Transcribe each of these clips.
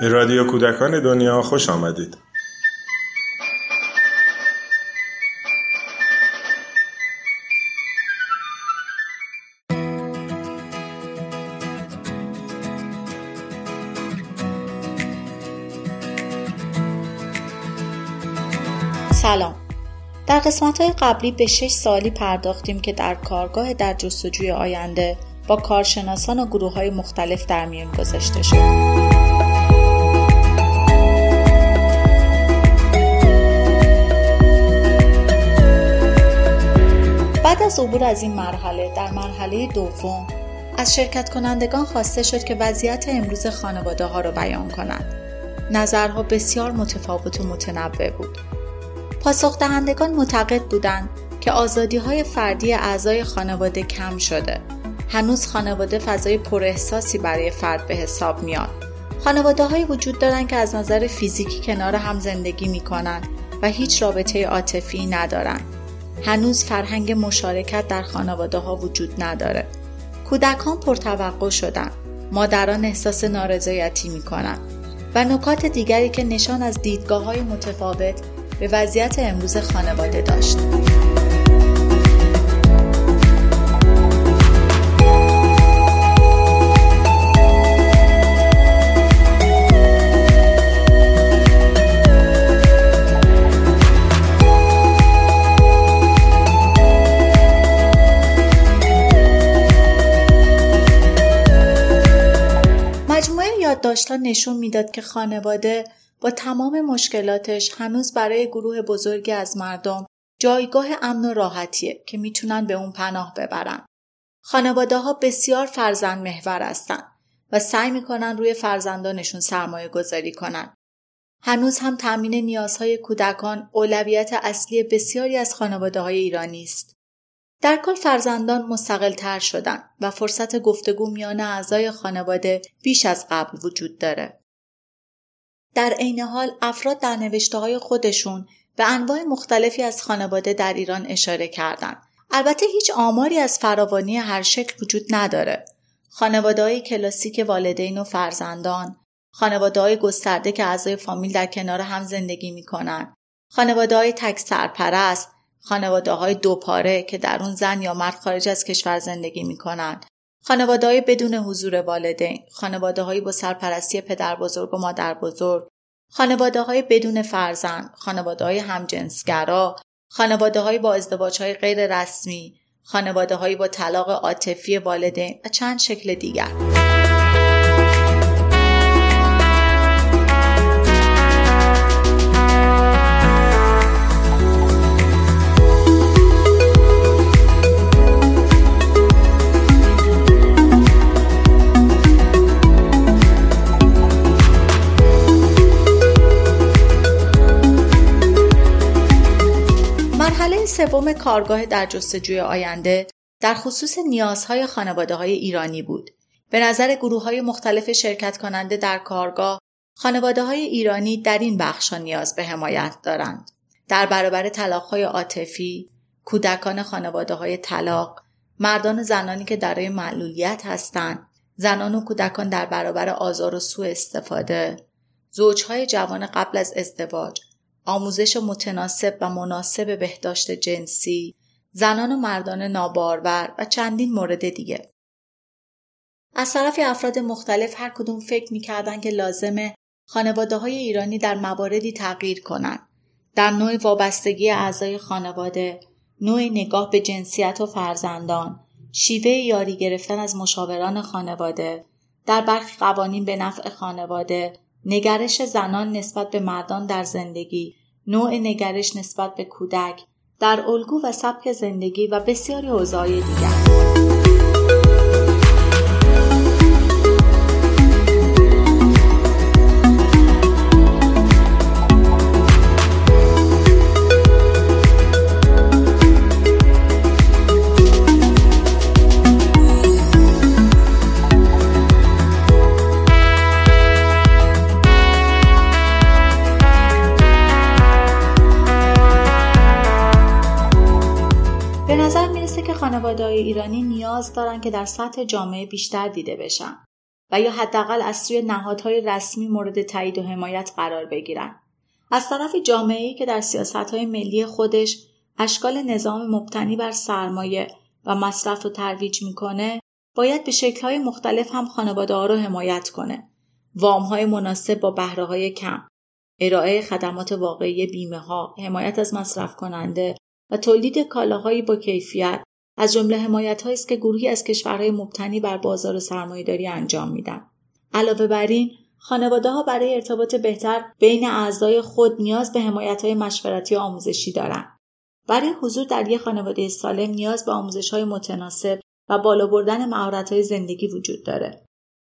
به رادیو کودکان دنیا خوش آمدید. سلام در قسمت های قبلی به شش سالی پرداختیم که در کارگاه در جستجوی آینده با کارشناسان و گروه های مختلف در میون گذاشته شد. بعد از عبور از این مرحله در مرحله دوم از شرکت کنندگان خواسته شد که وضعیت امروز خانواده ها را بیان کنند. نظرها بسیار متفاوت و متنوع بود. پاسخ دهندگان معتقد بودند که آزادی های فردی اعضای خانواده کم شده. هنوز خانواده فضای پر احساسی برای فرد به حساب میاد. خانواده های وجود دارند که از نظر فیزیکی کنار هم زندگی می کنند و هیچ رابطه عاطفی ندارند. هنوز فرهنگ مشارکت در خانواده ها وجود نداره. کودکان پرتوقع شدن. مادران احساس نارضایتی می کنند. و نکات دیگری که نشان از دیدگاه های متفاوت به وضعیت امروز خانواده داشت. یادداشت‌ها نشون می‌داد که خانواده با تمام مشکلاتش هنوز برای گروه بزرگی از مردم جایگاه امن و راحتیه که می‌تونن به اون پناه ببرن. خانواده ها بسیار فرزند محور هستن و سعی می‌کنن روی فرزندانشون سرمایه گذاری کنن. هنوز هم تامین نیازهای کودکان اولویت اصلی بسیاری از خانواده های ایرانی است. در کل فرزندان مستقل تر شدن و فرصت گفتگو میان اعضای خانواده بیش از قبل وجود داره. در عین حال افراد در نوشته های خودشون به انواع مختلفی از خانواده در ایران اشاره کردند. البته هیچ آماری از فراوانی هر شکل وجود نداره. خانواده های کلاسیک والدین و فرزندان، خانواده های گسترده که اعضای فامیل در کنار هم زندگی می‌کنن، خانواده های تک سرپرست، خانواده های دوپاره که در اون زن یا مرد خارج از کشور زندگی می‌کنن، خانواده های بدون حضور والدین، خانواده های با سرپرستی پدر بزرگ و مادر بزرگ، خانواده های بدون فرزند، خانواده های همجنسگرا، خانواده های با ازدواج های غیر رسمی، خانواده های با طلاق عاطفی والدین و چند شکل دیگر. سوم کارگاه در جستجوی آینده در خصوص نیازهای خانواده های ایرانی بود. به نظر گروه های مختلف شرکت کننده در کارگاه، خانواده های ایرانی در این بخش نیاز به حمایت دارند. در برابر طلاق های عاطفی، کودکان خانواده های طلاق، مردان و زنانی که دارای معلولیت هستند، زنان و کودکان در برابر آزار و سوء استفاده، زوجهای جوان قبل از ازدواج، آموزش متناسب و مناسب بهداشت جنسی، زنان و مردان نابارور و چندین مورد دیگه. از طرف افراد مختلف هر کدوم فکر می‌کردن که لازمه خانواده های ایرانی در مواردی تغییر کنند. در نوع وابستگی اعضای خانواده، نوع نگاه به جنسیت و فرزندان، شیوه یاری گرفتن از مشاوران خانواده، در برخی قوانین به نفع خانواده، نگرش زنان نسبت به مردان در زندگی، نوع نگرش نسبت به کودک، در الگو و سبک زندگی و بسیاری حوزه‌های دیگر. خانواده ایرانی نیاز دارن که در سطح جامعه بیشتر دیده بشن. و یا حداقل از سوی نهادهای رسمی مورد تایید و حمایت قرار بگیرند از طرف جامعه‌ای که در سیاستهای ملی خودش اشکال نظام مبتنی بر سرمایه و مصرف رو ترویج می‌کنه باید به شکلهای مختلف هم خانواده ها رو حمایت کنه وام های مناسب با بهره های کم ارائه خدمات واقعی بیمه ها حمایت از مصرف کننده و تولید کالاهایی با کیفیت از جمله حمایت است که گروهی از کشورهای مبتنی بر بازار سرمایهداری انجام میدن علاوه بر این خانواده ها برای ارتباط بهتر بین اعضای خود نیاز به حمایت های مشورتی آموزشی دارند برای حضور در یک خانواده سالم نیاز به آموزش های متناسب و بالا بردن مهارت های زندگی وجود داره.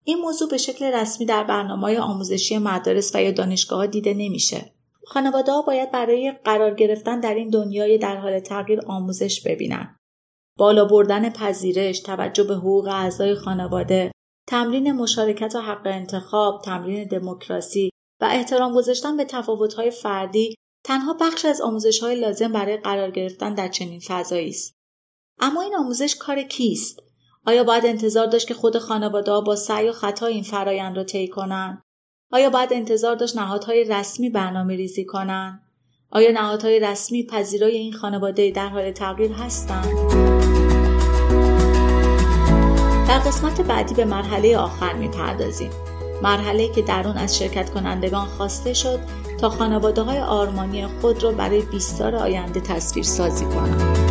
این موضوع به شکل رسمی در برنامه آموزشی مدارس و یا دانشگاه دیده نمیشه. خانواده ها باید برای قرار گرفتن در این دنیای در حال تغییر آموزش ببینن. بالا بردن پذیرش، توجه به حقوق اعضای خانواده، تمرین مشارکت و حق انتخاب، تمرین دموکراسی و احترام گذاشتن به تفاوت‌های فردی تنها بخش از آموزش های لازم برای قرار گرفتن در چنین فضایی است. اما این آموزش کار کیست؟ آیا باید انتظار داشت که خود خانواده با سعی و خطا این فرایند را طی کنند؟ آیا باید انتظار داشت نهادهای رسمی برنامه ریزی کنند؟ آیا نهادهای رسمی پذیرای این خانواده در حال تغییر هستند؟ در قسمت بعدی به مرحله آخر می‌پردازیم. مرحله که در اون از شرکت کنندگان خواسته شد تا خانواده های آرمانی خود را برای بیستار آینده تصویر سازی کنند.